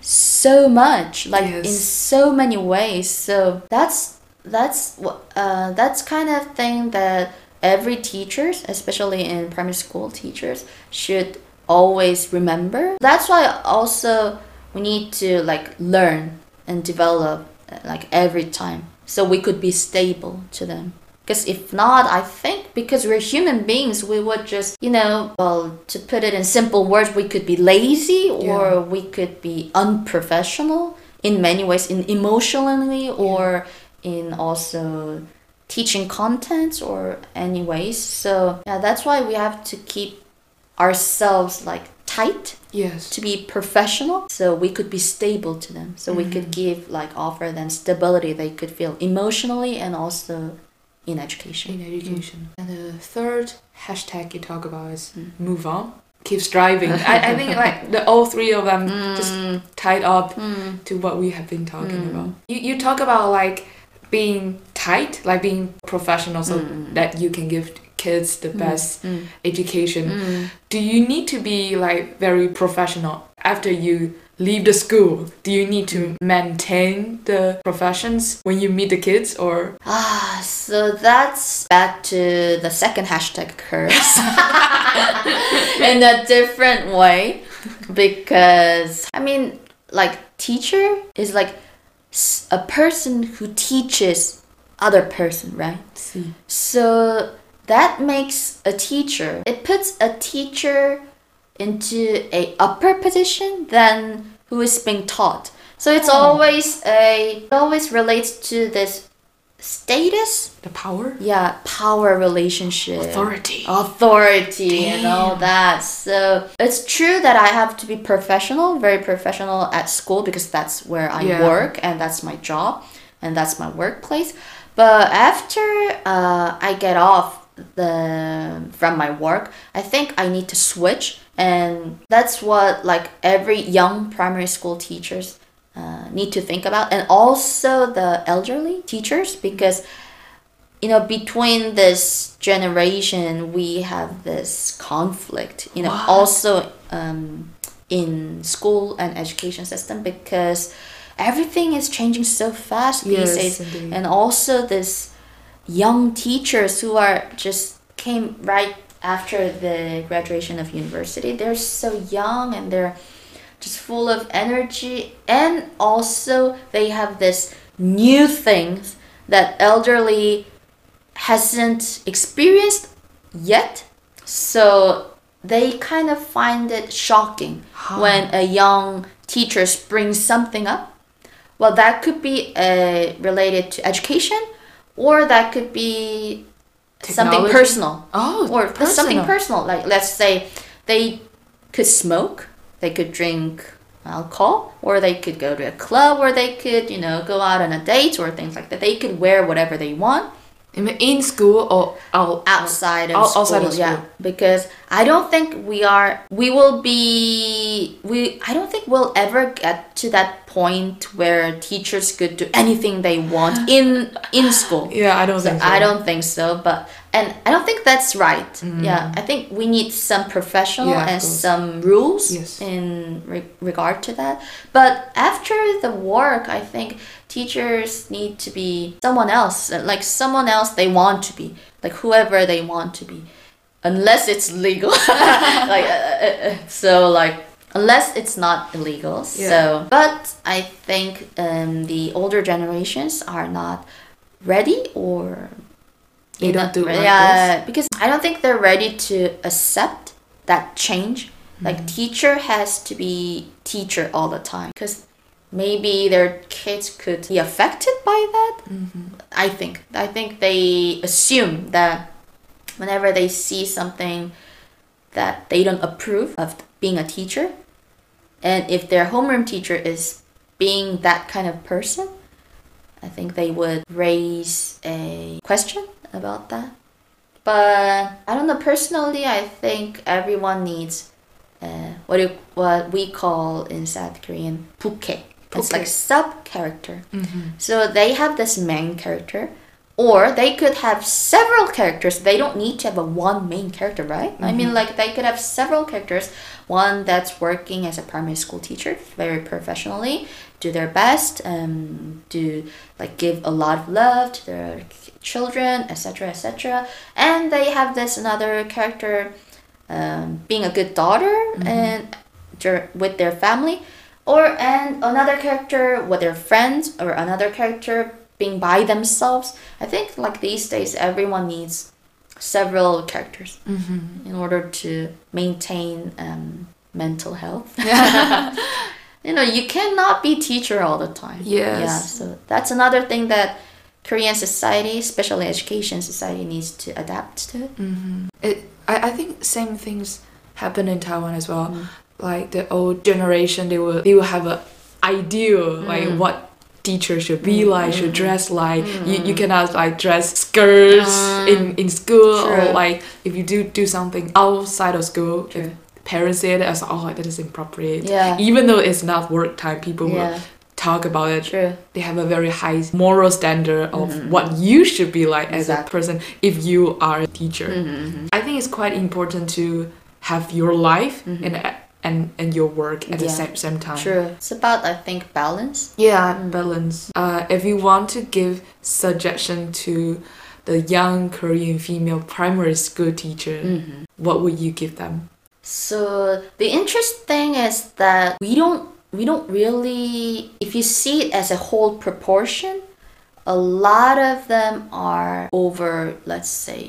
[SPEAKER 1] so much like in so many ways. So that's that's uh, that's kind of thing that every teachers especially in primary school teachers should always remember. That's why also we need to like learn and develop uh, like every time so we could be stable to them because if not i think because we're human beings we would just you know well to put it in simple words we could be lazy or
[SPEAKER 2] Yeah.
[SPEAKER 1] we could be unprofessional in many ways in emotionally or in also teaching contents or any ways so yeah that's why we have to keep ourselves like tight
[SPEAKER 2] Yes.
[SPEAKER 1] to be professional so we could be stable to them. So we could mm-hmm. give like offer them stability. They could feel emotionally and also in education
[SPEAKER 2] In education. And the third hashtag you talk about is
[SPEAKER 1] Mm.
[SPEAKER 2] move on. Keep striving. I, I think *laughs* like the all three of them just
[SPEAKER 1] Mm,
[SPEAKER 2] tied up
[SPEAKER 1] mm,
[SPEAKER 2] to what we have been talking
[SPEAKER 1] Mm.
[SPEAKER 2] about. You, you talk about like being tight, like being professional so
[SPEAKER 1] Mm.
[SPEAKER 2] that you can give kids the best
[SPEAKER 1] mm,
[SPEAKER 2] education.
[SPEAKER 1] mm.
[SPEAKER 2] Do you need to be like very professional after you leave the school? Do you need to maintain the professions when you meet the kids or
[SPEAKER 1] Ah, so that's back to the second hashtag curse *laughs* in a different way because I mean, like, teacher is like a person who teaches other person, right?
[SPEAKER 2] see?
[SPEAKER 1] So that makes a teacher. It puts a teacher into a upper position than who is being taught. So it's
[SPEAKER 2] Oh.
[SPEAKER 1] always a it always relates to this status,
[SPEAKER 2] The power?
[SPEAKER 1] yeah, power relationship,
[SPEAKER 2] Authority.
[SPEAKER 1] authority, and all that. So it's true that I have to be professional, very professional at school because that's where I
[SPEAKER 2] Yeah.
[SPEAKER 1] work and that's my job and that's my workplace. But after uh, I get off the from my work, I think I need to switch, and that's what like every young primary school teachers uh, need to think about, and also the elderly teachers because you know between this generation we have this conflict you know
[SPEAKER 2] What?
[SPEAKER 1] also um, in school and education system because everything is changing so fast these
[SPEAKER 2] Yes,
[SPEAKER 1] days
[SPEAKER 2] indeed.
[SPEAKER 1] and also this young teachers who are just came right after the graduation of university. They're so young and they're just full of energy. And also they have this new things that elderly hasn't experienced yet. So they kind of find it shocking
[SPEAKER 2] Huh.
[SPEAKER 1] when a young teacher brings something up. Well that could be uh, related to education or that could be something personal.
[SPEAKER 2] Oh,
[SPEAKER 1] or something
[SPEAKER 2] personal.
[SPEAKER 1] personal. Like let's say they could smoke they could drink alcohol or they could go to a club or they could you know go out on a date or things like that. They could wear whatever they want
[SPEAKER 2] In, in school or out,
[SPEAKER 1] outside of school,
[SPEAKER 2] outside of
[SPEAKER 1] yeah because i don't think we are we will be we i don't think we'll ever get to that point where teachers could do anything they want *gasps* in in school
[SPEAKER 2] Yeah, I don't
[SPEAKER 1] so
[SPEAKER 2] think so.
[SPEAKER 1] I don't think so, but and I don't think that's right.
[SPEAKER 2] Mm.
[SPEAKER 1] Yeah, I think we need some professional
[SPEAKER 2] Yeah,
[SPEAKER 1] and some rules
[SPEAKER 2] Yes.
[SPEAKER 1] in re- regard to that. But after the work, I think teachers need to be someone else, uh, like someone else they want to be, like whoever they want to be, unless it's legal. *laughs* like uh, uh, uh, so, like unless it's not illegal.
[SPEAKER 2] Yeah.
[SPEAKER 1] So, but I think um, the older generations are not ready or
[SPEAKER 2] They don't do it like
[SPEAKER 1] yeah because i don't think they're ready to accept that change like
[SPEAKER 2] Mm.
[SPEAKER 1] teacher has to be teacher all the time because maybe their kids could be affected by that
[SPEAKER 2] Mhm.
[SPEAKER 1] i think i think they assume that whenever they see something that they don't approve of being a teacher and if their homeroom teacher is being that kind of person i think they would raise a question about that but i don't know personally i think everyone needs uh, what what we call in South Korean buke. It's like sub character.
[SPEAKER 2] Mm-hmm.
[SPEAKER 1] So they have this main character, or they could have several characters. They don't need to have a one main character, right? I mean, like they could have several characters. One that's working as a primary school teacher very professionally, do their best, um, do like give a lot of love to their children, etc., etc. And they have this another character, um, being a good daughter and with their family or and another character with their friends or another character being by themselves i think like these days everyone needs several characters
[SPEAKER 2] Mm-hmm.
[SPEAKER 1] in order to maintain um, mental health *laughs* you know you cannot be teacher all the time
[SPEAKER 2] Yes.
[SPEAKER 1] yeah so that's another thing that korean society especially education society needs to adapt to
[SPEAKER 2] Mm-hmm. It, I, I think same things happen in Taiwan as well.
[SPEAKER 1] Mm.
[SPEAKER 2] Like the old generation, they will they will have a ideal like
[SPEAKER 1] Mm.
[SPEAKER 2] what teacher should be
[SPEAKER 1] Mm,
[SPEAKER 2] like, should
[SPEAKER 1] mm,
[SPEAKER 2] dress like. You, you
[SPEAKER 1] mm.
[SPEAKER 2] cannot like dress skirts
[SPEAKER 1] Mm.
[SPEAKER 2] in in school or like if you do do something outside of school.
[SPEAKER 1] True.
[SPEAKER 2] If parents say that as oh that is inappropriate.
[SPEAKER 1] yeah
[SPEAKER 2] Even though it's not work time, people will talk about it
[SPEAKER 1] true
[SPEAKER 2] they have a very high moral standard of
[SPEAKER 1] Mhm.
[SPEAKER 2] what you should be like as a person if you are a teacher.
[SPEAKER 1] Mhm.
[SPEAKER 2] I think it's quite important to have your life
[SPEAKER 1] Mhm.
[SPEAKER 2] and and and your work at the same same time.
[SPEAKER 1] true it's about i think balance
[SPEAKER 2] Yeah,
[SPEAKER 1] Mm.
[SPEAKER 2] balance. Uh, if you want to give suggestion to the young Korean female primary school teacher,
[SPEAKER 1] Mhm.
[SPEAKER 2] what would you give them?
[SPEAKER 1] So the interesting thing is that we don't we don't really if you see it as a whole proportion, a lot of them are over let's say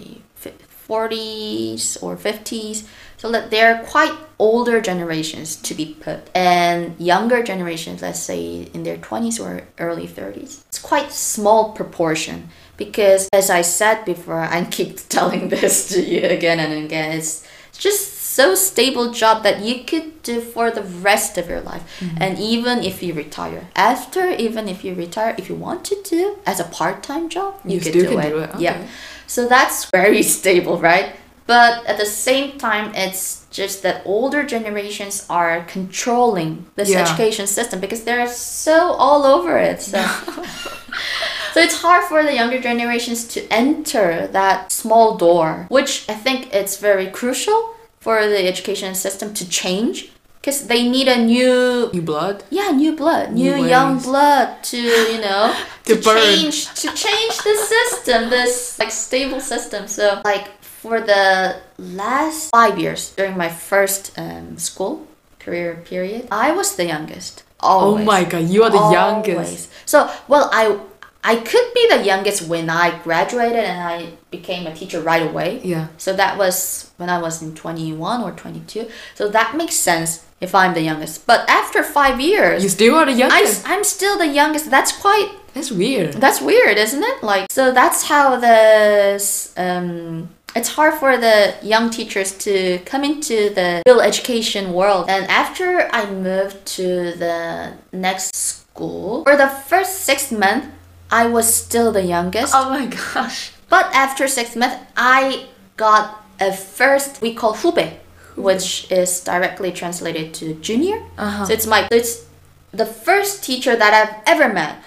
[SPEAKER 1] forties or fifties. So that they're quite older generations to be put, and younger generations, let's say in their twenties or early thirties. It's quite small proportion because, as I said before, I *laughs* keep telling this to you again and again. It's just so stable job that you could do for the rest of your life mm-hmm. and even if you retire after even if you retire if you want to do as a part-time job you,
[SPEAKER 2] You
[SPEAKER 1] could do,
[SPEAKER 2] can
[SPEAKER 1] it.
[SPEAKER 2] do it,
[SPEAKER 1] yeah so that's very *laughs* stable right but at the same time it's just that older generations are controlling this
[SPEAKER 2] Yeah.
[SPEAKER 1] education system because they're so all over it so *laughs* so it's hard for the younger generations to enter that small door, which I think it's very crucial for the education system to change because they need a new
[SPEAKER 2] New blood.
[SPEAKER 1] yeah new blood new,
[SPEAKER 2] New
[SPEAKER 1] young blood to you know *laughs*
[SPEAKER 2] To
[SPEAKER 1] to, change to change the system this like stable system so like for the last five years during my first um, school career period i was the youngest always
[SPEAKER 2] Oh my god, you are the youngest.
[SPEAKER 1] So, well, I I could be the youngest when I graduated and I became a teacher right away.
[SPEAKER 2] Yeah.
[SPEAKER 1] So that was when I was in 21 or 22. So that makes sense if I'm the youngest. But after 5 years,
[SPEAKER 2] You still are the
[SPEAKER 1] I,
[SPEAKER 2] youngest.
[SPEAKER 1] I'm still the youngest. That's quite
[SPEAKER 2] That's weird.
[SPEAKER 1] that's weird, isn't it? Like, so that's how this. Um, it's hard for the young teachers to come into the real education world. And after I moved to the next school, for the first six months, I was still the youngest.
[SPEAKER 2] Oh my gosh.
[SPEAKER 1] But after six months, I got a first we call hube, which is directly translated to junior.
[SPEAKER 2] Uh-huh.
[SPEAKER 1] So it's my it's the first teacher that I've ever met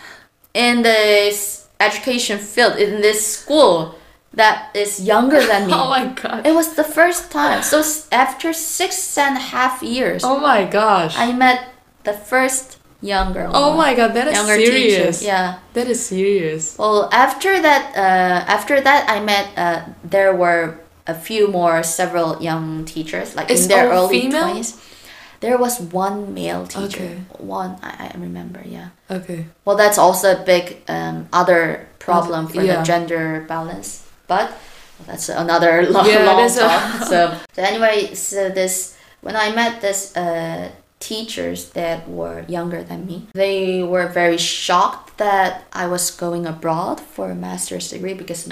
[SPEAKER 1] in this education field in this school that is younger than me. *laughs*
[SPEAKER 2] Oh my god.
[SPEAKER 1] It was the first time. So after six and a half years,
[SPEAKER 2] Oh my gosh.
[SPEAKER 1] I met the first younger
[SPEAKER 2] oh
[SPEAKER 1] one,
[SPEAKER 2] my god, that is
[SPEAKER 1] younger
[SPEAKER 2] serious.
[SPEAKER 1] teacher. Yeah.
[SPEAKER 2] That is serious.
[SPEAKER 1] Well, after that, uh, after that, I met. Uh, there were a few more, several young teachers, like
[SPEAKER 2] It's
[SPEAKER 1] in their early
[SPEAKER 2] female?
[SPEAKER 1] twenties. There was one male teacher.
[SPEAKER 2] Okay.
[SPEAKER 1] One, I, I remember. Yeah.
[SPEAKER 2] Okay.
[SPEAKER 1] Well, that's also a big um, other problem for
[SPEAKER 2] yeah.
[SPEAKER 1] the gender balance, but that's another *laughs* long,
[SPEAKER 2] Yeah,
[SPEAKER 1] long
[SPEAKER 2] that's a-
[SPEAKER 1] talk. *laughs* so, so anyway, so this when I met this uh, teachers that were younger than me, they were very shocked that I was going abroad for a master's degree because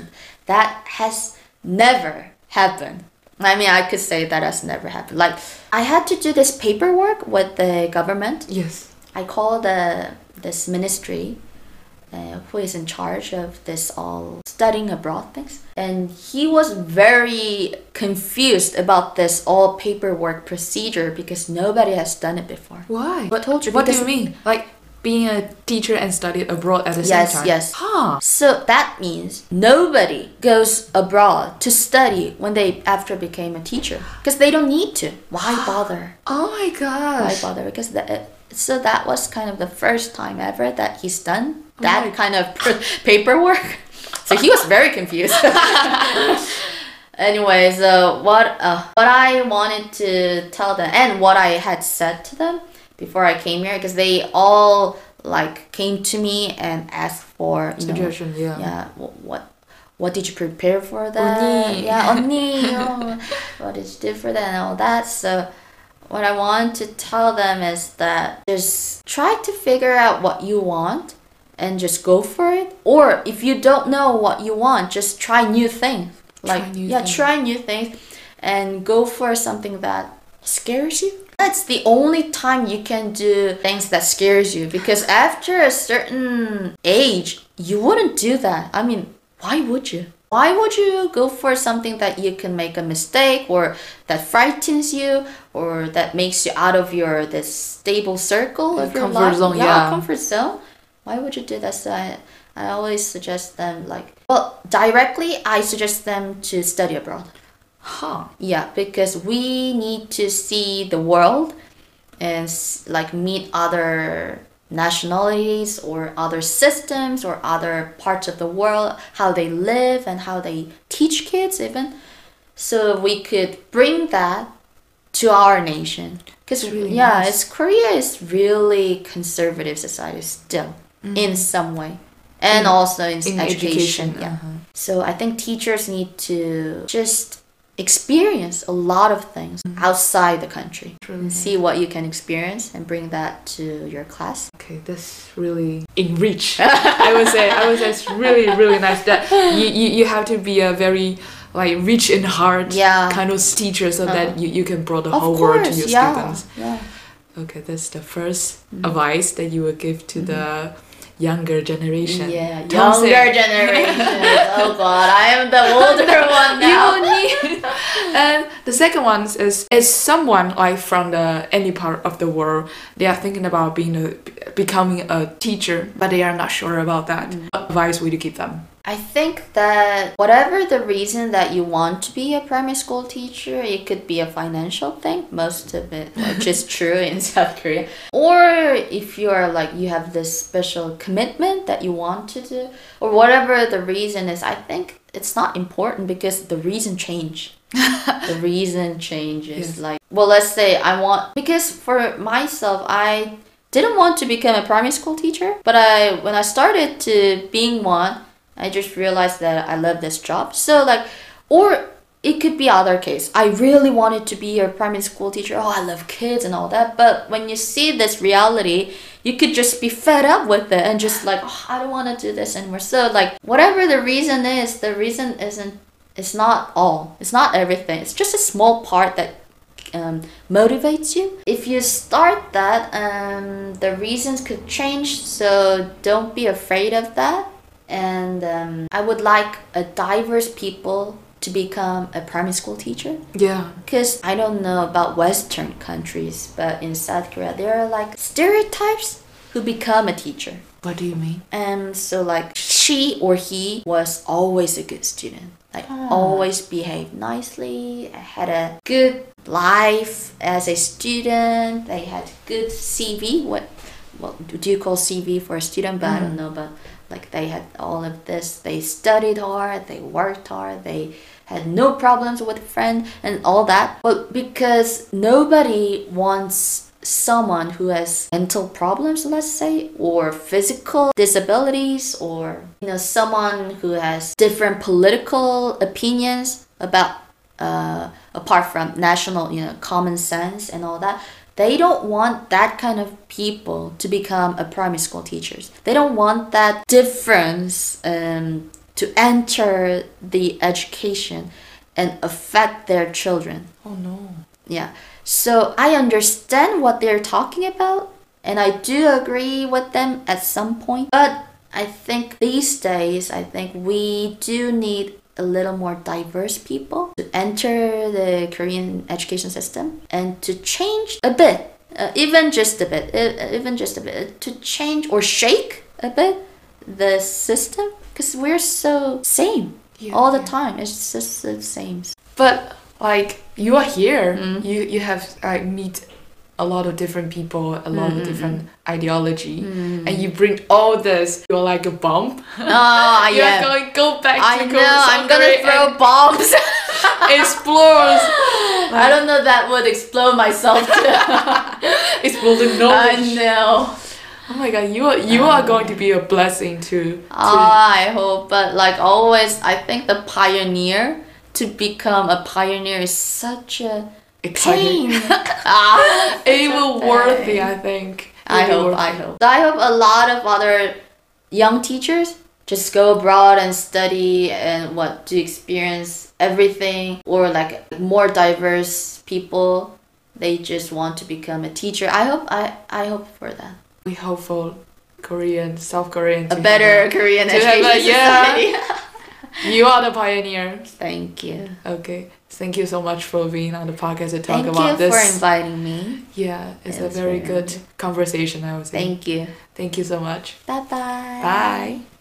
[SPEAKER 1] that has never happened. I mean, I could say that has never happened. Like, I had to do this paperwork with the government
[SPEAKER 2] Yes.
[SPEAKER 1] I called the this ministry uh, who is in charge of this all studying abroad things. And he was very confused about this all paperwork procedure because nobody has done it before.
[SPEAKER 2] Why?
[SPEAKER 1] What told you?
[SPEAKER 2] What do you mean? Like being a teacher and studied abroad at the
[SPEAKER 1] Yes,
[SPEAKER 2] same time?
[SPEAKER 1] yes. yes.
[SPEAKER 2] Huh.
[SPEAKER 1] So that means nobody goes abroad to study when they after became a teacher because they don't need to. Why *gasps* bother?
[SPEAKER 2] Oh my
[SPEAKER 1] god.
[SPEAKER 2] Why
[SPEAKER 1] bother? Because that. So that was kind of the first time ever that he's done that
[SPEAKER 2] Right.
[SPEAKER 1] kind of pr- paperwork. So he was very confused. *laughs* anyway, so what uh, what I wanted to tell them and what I had said to them before I came here because they all like came to me and asked for you know
[SPEAKER 2] Suggestion, yeah.
[SPEAKER 1] yeah wh- what what did you prepare for that
[SPEAKER 2] 언니.
[SPEAKER 1] yeah 언니 *laughs* oh, what did you do for that and all that so what I want to tell them is that just try to figure out what you want and just go for it? Or if you don't know what you want just try new things. Like
[SPEAKER 2] Try new
[SPEAKER 1] yeah
[SPEAKER 2] things.
[SPEAKER 1] try new things and go for something that scares you. That's the only time you can do things that scares you because after a certain age you wouldn't do that. I mean why would you? Why would you go for something that you can make a mistake or that frightens you or that makes you out of your this stable circle of your life?
[SPEAKER 2] zone, yeah.
[SPEAKER 1] comfort zone why would you do that so I, I always suggest them like well directly i suggest them to study abroad
[SPEAKER 2] Huh.
[SPEAKER 1] yeah, because we need to see the world and like meet other nationalities or other systems or other parts of the world, how they live and how they teach kids even. So we could bring that to our nation. Because
[SPEAKER 2] really
[SPEAKER 1] yeah,
[SPEAKER 2] nice.
[SPEAKER 1] it's Korea is really conservative society still in some way. And
[SPEAKER 2] In-
[SPEAKER 1] also in,
[SPEAKER 2] In
[SPEAKER 1] education.
[SPEAKER 2] education.
[SPEAKER 1] Yeah.
[SPEAKER 2] uh-huh.
[SPEAKER 1] So I think teachers need to just experience a lot of things outside the country and see what you can experience and bring that to your class.
[SPEAKER 2] Okay, that's really enrich. *laughs* I would say I would say it's really really nice that *laughs* you, you, you have to be a very like rich in heart
[SPEAKER 1] Yeah.
[SPEAKER 2] kind of teacher so that
[SPEAKER 1] Uh-huh.
[SPEAKER 2] you, you can bring the
[SPEAKER 1] Of
[SPEAKER 2] whole world to your
[SPEAKER 1] yeah,
[SPEAKER 2] students.
[SPEAKER 1] yeah.
[SPEAKER 2] Okay, that's the 1st
[SPEAKER 1] Mhm.
[SPEAKER 2] advice that you would give to the younger generation.
[SPEAKER 1] Yeah, younger generation. *laughs* oh God, I am the older one now.
[SPEAKER 2] You need. *laughs* and the second one is is someone like from the any part of the world they are thinking about being a becoming a teacher but they are not sure about that. Mm. What advice would you give them?
[SPEAKER 1] I think that whatever the reason that you want to be a primary school teacher, it could be a financial thing, most of it, *laughs* which is true in South Korea. Or if you're like, you have this special commitment that you want to do, or whatever the reason is, I think it's not important because the reason change. *laughs* the reason changes.
[SPEAKER 2] Yes.
[SPEAKER 1] Like, well, let's say I want, because for myself, I didn't want to become a primary school teacher, but I, when I started to being one, I just realized that I love this job. So like, or it could be other case. I really wanted to be a primary school teacher. Oh, I love kids and all that. But when you see this reality, you could just be fed up with it and just like, oh, I don't want to do this anymore. So like, whatever the reason is, the reason isn't. It's not all. It's not everything. It's just a small part that um, motivates you. If you start that, um, the reasons could change. So don't be afraid of that. And um, I would like a diverse people to become a primary school teacher
[SPEAKER 2] Yeah.
[SPEAKER 1] because I don't know about Western countries, but in South Korea there are like stereotypes who become a teacher.
[SPEAKER 2] What do you mean?
[SPEAKER 1] And so like she or he was always a good student. Like
[SPEAKER 2] Ah.
[SPEAKER 1] always behaved nicely, had a good life as a student. They had good CV. What what do you call CV for a student? But I don't know. But like they had all of this. They studied hard. They worked hard. They had no problems with friends and all that. But because nobody wants someone who has mental problems, let's say, or physical disabilities, or you know, someone who has different political opinions about uh, apart from national, you know, common sense and all that. They don't want that kind of people to become a primary school teachers. They don't want that difference um, to enter the education and affect their children.
[SPEAKER 2] Oh no.
[SPEAKER 1] Yeah. So I understand what they're talking about and I do agree with them at some point. But I think these days, I think we do need a little more diverse people to enter the Korean education system and to change a bit, uh, even just a bit, uh, even just a bit, to change or shake a bit the system because we're so same
[SPEAKER 2] Yeah,
[SPEAKER 1] all the
[SPEAKER 2] yeah.
[SPEAKER 1] time. It's just the same.
[SPEAKER 2] But like you are here,
[SPEAKER 1] Mm.
[SPEAKER 2] you you have like meet a lot of different people, a lot
[SPEAKER 1] Mm,
[SPEAKER 2] of different ideology,
[SPEAKER 1] Mm.
[SPEAKER 2] and you bring all this. You're like a bomb.
[SPEAKER 1] Oh, *laughs* *laughs*
[SPEAKER 2] You're
[SPEAKER 1] yeah.
[SPEAKER 2] going go back
[SPEAKER 1] I
[SPEAKER 2] to
[SPEAKER 1] know.
[SPEAKER 2] South
[SPEAKER 1] I'm gonna throw bombs. *laughs*
[SPEAKER 2] explore,
[SPEAKER 1] I don't know. That would explode myself too.
[SPEAKER 2] explore the
[SPEAKER 1] I know.
[SPEAKER 2] Oh my god, you are you are going to be a blessing to. to
[SPEAKER 1] Ah, I hope, but like always, I think the pioneer to become a pioneer is such a
[SPEAKER 2] exciting. *laughs*
[SPEAKER 1] ah,
[SPEAKER 2] It will worthy,
[SPEAKER 1] Dang.
[SPEAKER 2] I think.
[SPEAKER 1] I
[SPEAKER 2] It
[SPEAKER 1] hope, I
[SPEAKER 2] it.
[SPEAKER 1] hope. I hope a lot of other young teachers just go abroad and study and what to experience everything or like more diverse people. They just want to become a teacher. I hope I I hope for that.
[SPEAKER 2] We hope for Korean, South Korean.
[SPEAKER 1] A better Korean
[SPEAKER 2] to have
[SPEAKER 1] education
[SPEAKER 2] yeah.
[SPEAKER 1] society. *laughs*
[SPEAKER 2] you are the pioneer.
[SPEAKER 1] Thank you.
[SPEAKER 2] Okay. Thank you so much for being on the podcast to talk
[SPEAKER 1] Thank
[SPEAKER 2] about
[SPEAKER 1] you
[SPEAKER 2] this.
[SPEAKER 1] for inviting me.
[SPEAKER 2] yeah, it's
[SPEAKER 1] It
[SPEAKER 2] a very
[SPEAKER 1] very
[SPEAKER 2] good conversation. I would say.
[SPEAKER 1] Thank you.
[SPEAKER 2] Thank you so much.
[SPEAKER 1] Bye bye.
[SPEAKER 2] Bye.